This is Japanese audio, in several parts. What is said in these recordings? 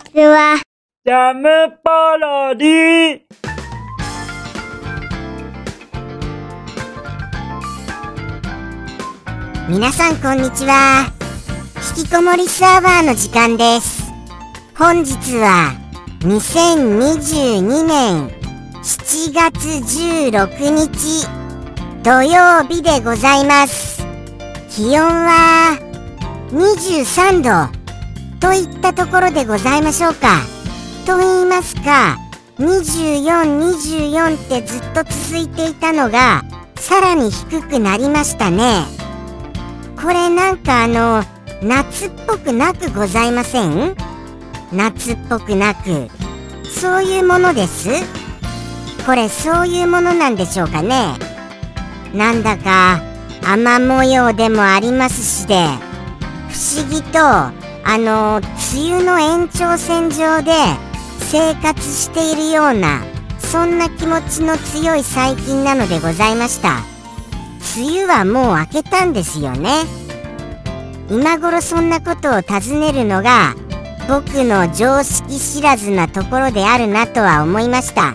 ちは。ジャムパロディ皆さんこんにちは。引きこもりサーバーの時間です。本日は2022年7月16日土曜日でございます。気温は23度といったところでございましょうか。と言いますか、24、24ってずっと続いていたのがさらに低くなりましたね。これなんかあの夏っぽくなくございません？夏っぽくなくそういうものです？これそういうものなんでしょうかねなんだか雨模様でもありますしで不思議とあの梅雨の延長線上で生活しているようなそんな気持ちの強い最近なのでございました。梅雨はもう明けたんですよね。今頃そんなことを尋ねるのが僕の常識知らずなところであるなとは思いました。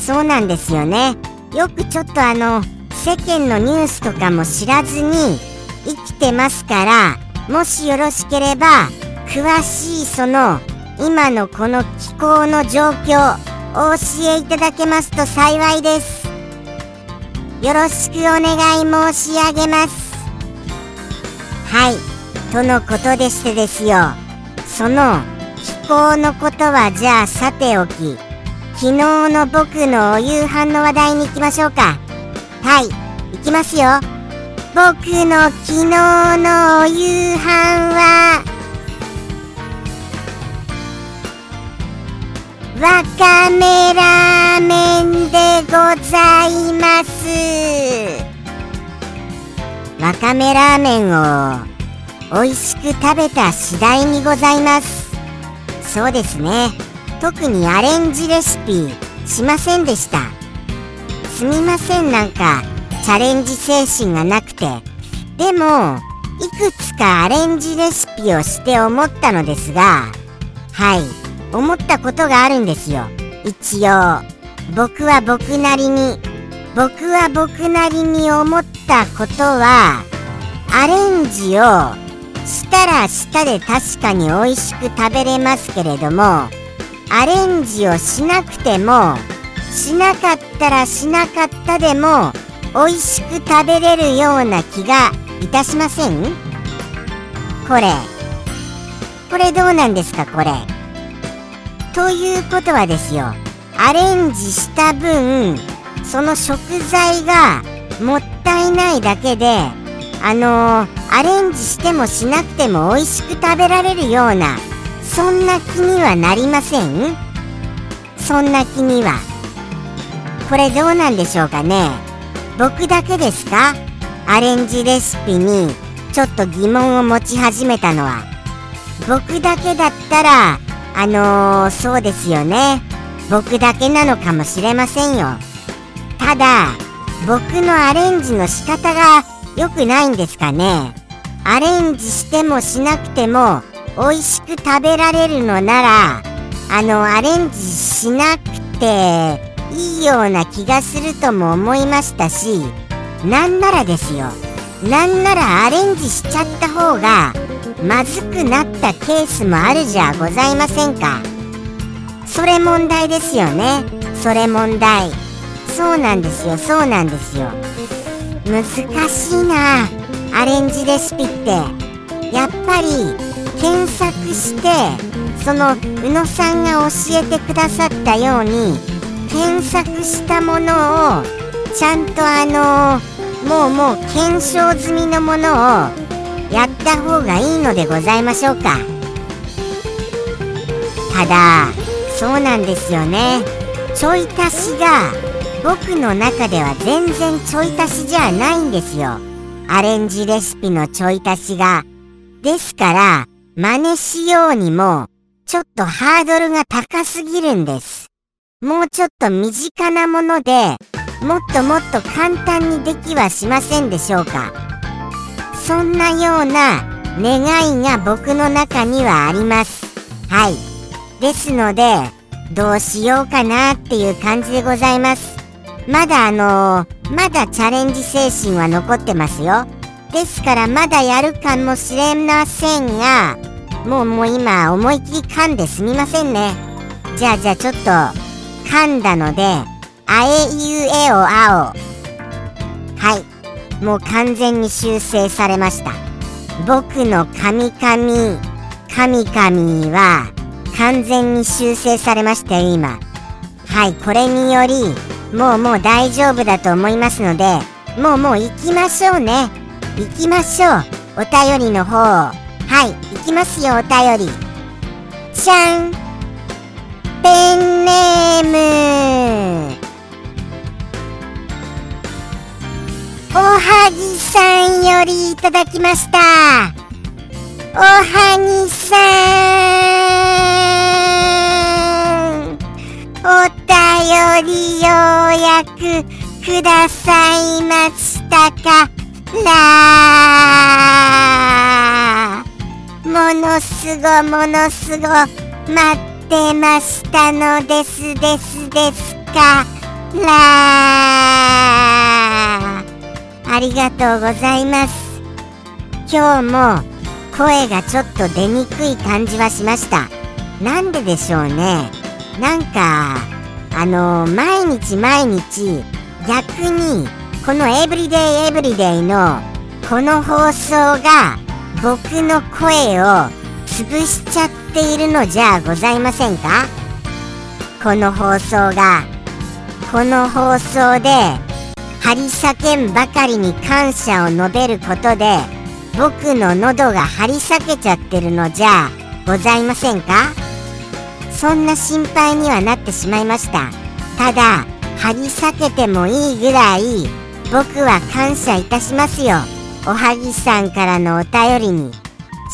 そうなんですよね。よくちょっとあの世間のニュースとかも知らずに生きてますからもしよろしければ詳しいその今のこの気候の状況お教えいただけますと幸いです。よろしくお願い申し上げます。はいとのことでしてですよ。その気候のことはじゃあさておき昨日の僕のお夕飯の話題に行きましょうか。はい行きますよ。僕の昨日のお夕飯はわかめラーメンでございます。わかめラーメンを美味しく食べた次第にございます。そうですね。特にアレンジレシピしませんでした。すみませんなんかチャレンジ精神がなくてでもいくつかアレンジレシピをして思ったのですがはい思ったことがあるんですよ。一応僕は僕なりに僕は僕なりに思ったことはアレンジをしたらしたで確かに美味しく食べれますけれどもアレンジをしなくてもしなかったらしなかったでも美味しく食べれるような気がいたしません？これ。これどうなんですかこれ？ということはですよアレンジした分その食材がもったいないだけであのー、アレンジしてもしなくても美味しく食べられるようなそんな気にはなりません？そんな気には。これどうなんでしょうかね？僕だけですか？アレンジレシピにちょっと疑問を持ち始めたのは。僕だけだったらあのー、そうですよね。僕だけなのかもしれませんよ。ただ僕のアレンジの仕方が良くないんですかね？アレンジしてもしなくても美味しく食べられるのならあのアレンジしなくていいような気がするとも思いましたしなんならですよ。なんならアレンジしちゃった方がまずくなったケースもあるじゃございませんか。それ問題ですよね。それ問題。そうなんですよ。そうなんですよ。難しいなアレンジレシピって。やっぱり検索してその宇野さんが教えてくださったように検索したものをちゃんとあのもうもう検証済みのものをやった方がいいのでございましょうか。ただそうなんですよね。ちょい足しが僕の中では全然ちょい足しじゃないんですよ。アレンジレシピのちょい足しが。ですから真似しようにもちょっとハードルが高すぎるんです。もうちょっと身近なものでもっともっと簡単にできはしませんでしょうか？そんなような願いが僕の中にはあります。はい。ですのでどうしようかなっていう感じでございます。まだあのー、まだチャレンジ精神は残ってますよ。ですからまだやるかもしれませんがもうもう今思い切り噛んですみませんね。じゃあじゃあちょっと噛んだのであえいうえおあお。はい。もう完全に修正されました。僕の神々神々は完全に修正されましたよ今。はい。これによりもうもう大丈夫だと思いますのでもうもう行きましょうね。行きましょう。お便りの方。はい。行きますよお便り。じゃんペンネーム。おはぎさんよりいただきました。おはぎさん。お便りようやくくださいましたからものすごものすご待って出ましたのですですですか。らありがとうございます。今日も声がちょっと出にくい感じはしました。なんででしょうね。なんかあのー、毎日毎日逆にこのエブリデイエブリデイのこの放送が僕の声を潰しちゃっているのじゃございませんか？この放送がこの放送で張り裂けんばかりに感謝を述べることで僕の喉が張り裂けちゃってるのじゃございませんか？そんな心配にはなってしまいました。ただ張り裂けてもいいぐらい僕は感謝いたしますよ。おはぎさんからのお便りに。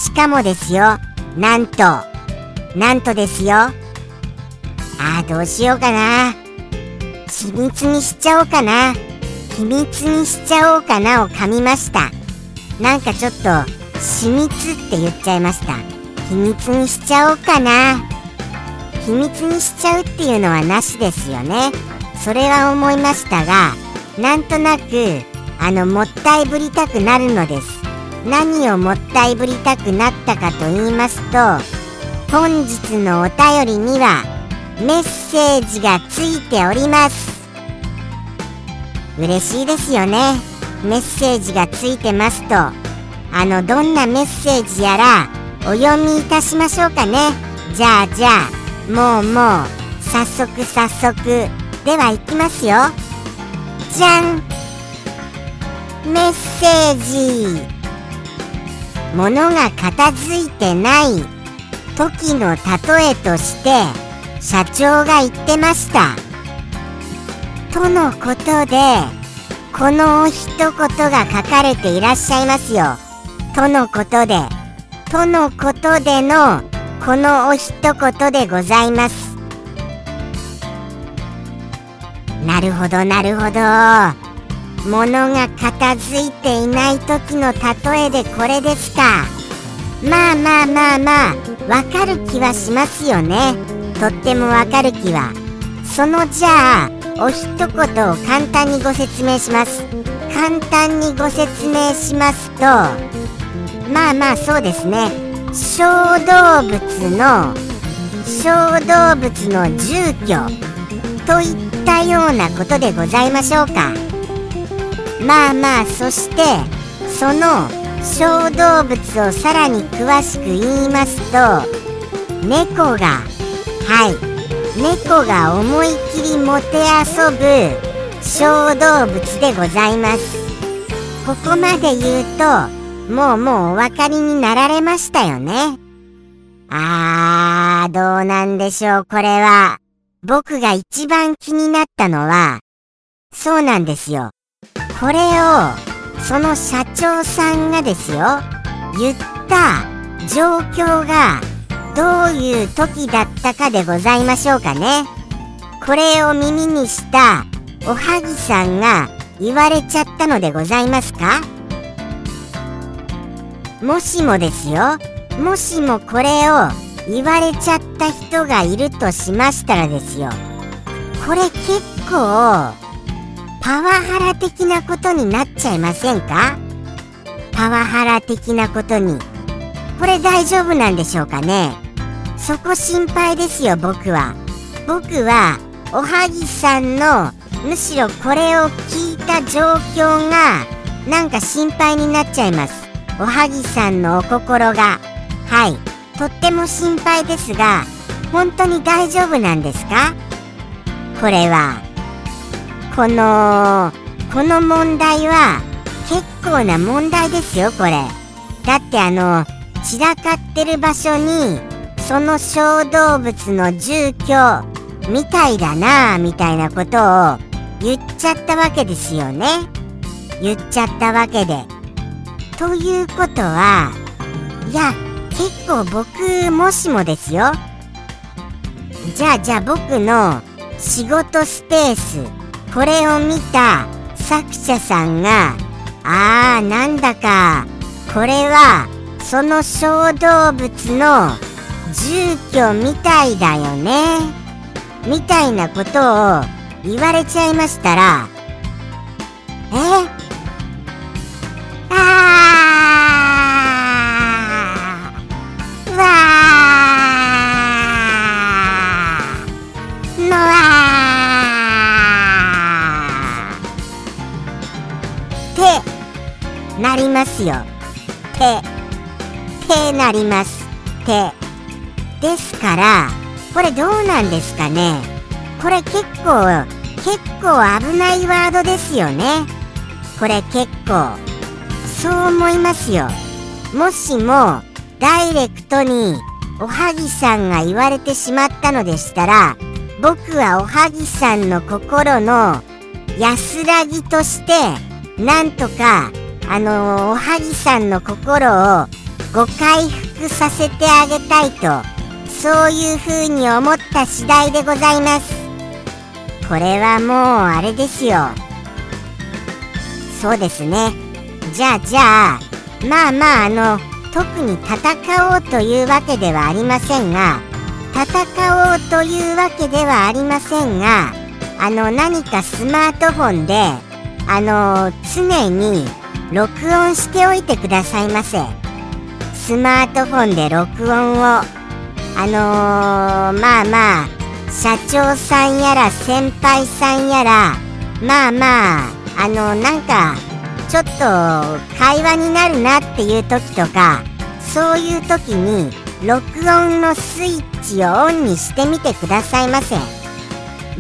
しかもですよ。なんとなんとですよ。ああどうしようかな。秘密にしちゃおうかな。秘密にしちゃおうかな。を噛みました。なんかちょっと秘密って言っちゃいました。秘密にしちゃおうかな。秘密にしちゃうっていうのはなしですよね。それは思いましたがなんとなくあのもったいぶりたくなるのです。何をもったいぶりたくなったかと言いますと本日のお便りにはメッセージがついております。嬉しいですよね。メッセージがついてますと。あのどんなメッセージやらお読みいたしましょうかね。じゃあじゃあもうもう早速早速では行きますよ。じゃん。メッセージ。物が片付いてない時の例えとして社長が言ってました。とのことでこの一言が書かれていらっしゃいますよ。とのことで。とのことでのこのお一言でございます。なるほどなるほど。物が片付いていない時の例えでこれですか。まあまあまあまあわかる気はしますよね。とってもわかる気は。そのじゃあお一言を簡単にご説明します。簡単にご説明しますとまあまあそうですね。小動物の小動物の住居といったようなことでございましょうか。まあまあそしてその小動物をさらに詳しく言いますと猫がはい。猫が思い切りもてあそぶ小動物でございます。ここまで言うともうもうお分かりになられましたよね。あーどうなんでしょうこれは。僕が一番気になったのはそうなんですよ。これをその社長さんがですよ言った状況がどういう時だったかでございましょうかね。これを耳にしたおはぎさんが言われちゃったのでございますか。もしもですよもしもこれを言われちゃった人がいるとしましたらですよこれ結構パワハラ的なことになっちゃいませんか？パワハラ的なことに。これ大丈夫なんでしょうかね？そこ心配ですよ僕は。僕はおはぎさんのむしろこれを聞いた状況がなんか心配になっちゃいます。おはぎさんのお心が。はい。とっても心配ですが本当に大丈夫なんですか？これは。このこの問題は結構な問題ですよこれ。だってあの散らかってる場所にその小動物の住居みたいだなみたいなことを言っちゃったわけですよね。言っちゃったわけで。ということはいや結構僕もしもですよ。じゃあじゃあ僕の仕事スペースこれを見た作者さんがあーなんだかこれはその小動物の住居みたいだよね。みたいなことを言われちゃいましたらえてなりますよ。ててなります。て。ですからこれどうなんですかね？これ結構結構危ないワードですよね。これ結構そう思いますよ。もしもダイレクトにおはぎさんが言われてしまったのでしたら僕はおはぎさんの心の安らぎとしてなんとかあの、おはぎさんの心をご回復させてあげたいとそういう風に思った次第でございます。これはもうあれですよ。そうですね。じゃあじゃあまあまああの特に戦おうというわけではありませんが戦おうというわけではありませんがあの何かスマートフォンであの常に録音しておいてくださいませ。スマートフォンで録音を。あのー、まあまあ社長さんやら先輩さんやらまあまああのなんかちょっと会話になるなっていう時とかそういう時に録音のスイッチをオンにしてみてくださいませ。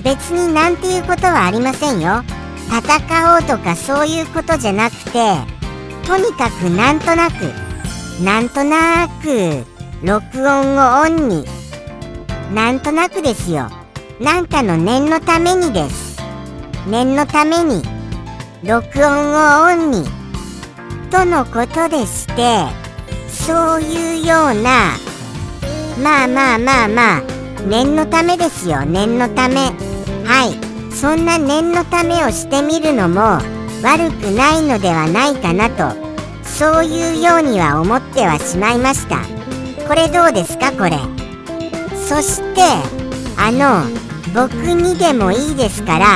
別になんていうことはありませんよ。戦おうとかそういうことじゃなくてとにかくなんとなくなんとなく録音をオンになんとなくですよ。なんかの念のためにです。念のために録音をオンにとのことでしてそういうようなまあまあまあまあ念のためですよ。念のため。はい。そんな念のためをしてみるのも悪くないのではないかなとそういうようには思ってはしまいました。これどうですか？これ。そしてあの僕にでもいいですから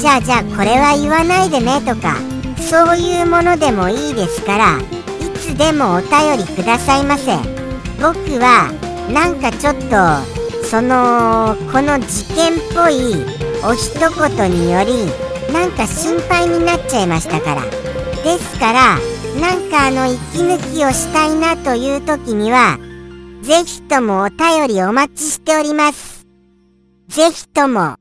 じゃあじゃあこれは言わないでねとかそういうものでもいいですからいつでもお便りくださいませ。僕はなんかちょっとそのこの事件っぽいお一言によりなんか心配になっちゃいましたから。ですからなんかあの息抜きをしたいなという時にはぜひともお便りお待ちしております。ぜひとも。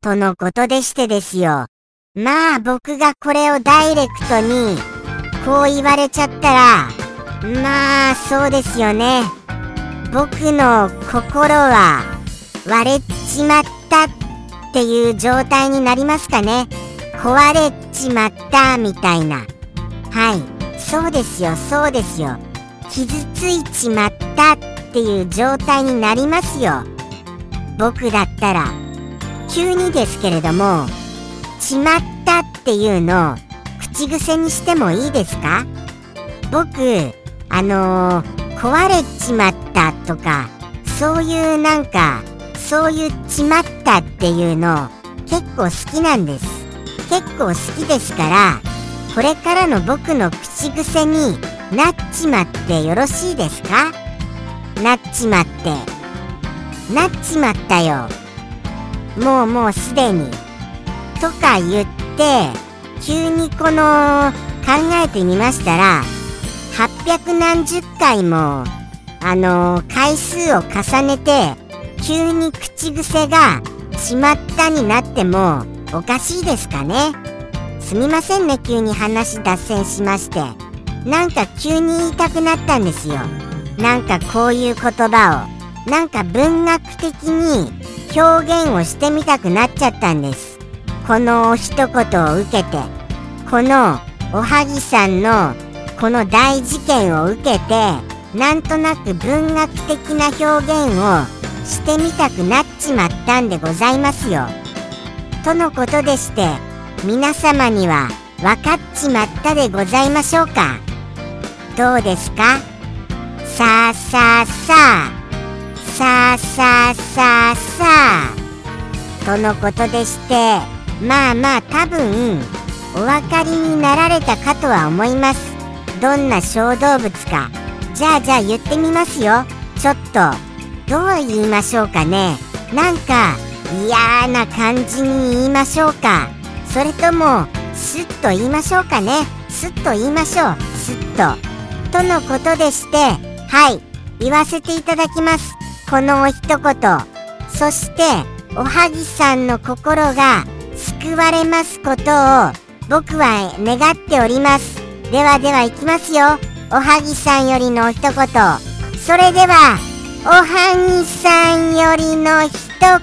とのことでしてですよ。まあ僕がこれをダイレクトにこう言われちゃったらまあそうですよね。僕の心は割れちまったっていう状態になりますかね。壊れちまったみたいな。はい。そうですよ。そうですよ。傷ついちまったっていう状態になりますよ。僕だったら。急にですけれども「ちまった」っていうのを口癖にしてもいいですか？僕あのー、壊れちまったとかそういうなんかそういうちまったっていうの結構好きなんです。結構好きですからこれからの僕の口癖になっちまってよろしいですか？なっちまって。なっちまったよ。もうもうすでに。とか言って急にこの考えてみましたら800何十回もあの回数を重ねて急に口癖が「しまった」になってもおかしいですかね。すみませんね急に話脱線しまして。なんか急に言いたくなったんですよ。なんかこういう言葉を。なんか文学的に表現をしてみたくなっちゃったんです。この一言を受けて。このおはぎさんのこの大事件を受けて。なんとなく文学的な表現をしてみたくなっちまったんでございますよ。とのことでして皆様には分かっちまったでございましょうか。どうですか？さあさあさあ。さあさあさあさあ。とのことでしてまあまあ多分お分かりになられたかとは思います。どんな小動物かじゃあじゃあ言ってみますよ。ちょっとどう言いましょうかね。なんか嫌な感じに言いましょうか。それともスッと言いましょうかね。スッと言いましょう。スッと。とのことでしてはい。言わせていただきます。このお一言。そしておはぎさんの心が救われますことを僕は願っております。ではでは行きますよ。おはぎさんよりのお一言。それではおはぎさんよりの一言。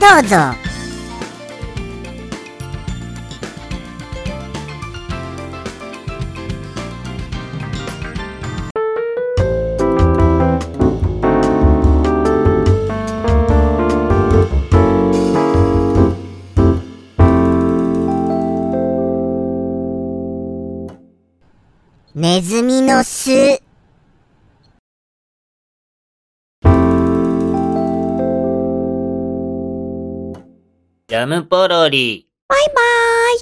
どうぞ。ネズミの巣ジャムポロリ。バイバーイ。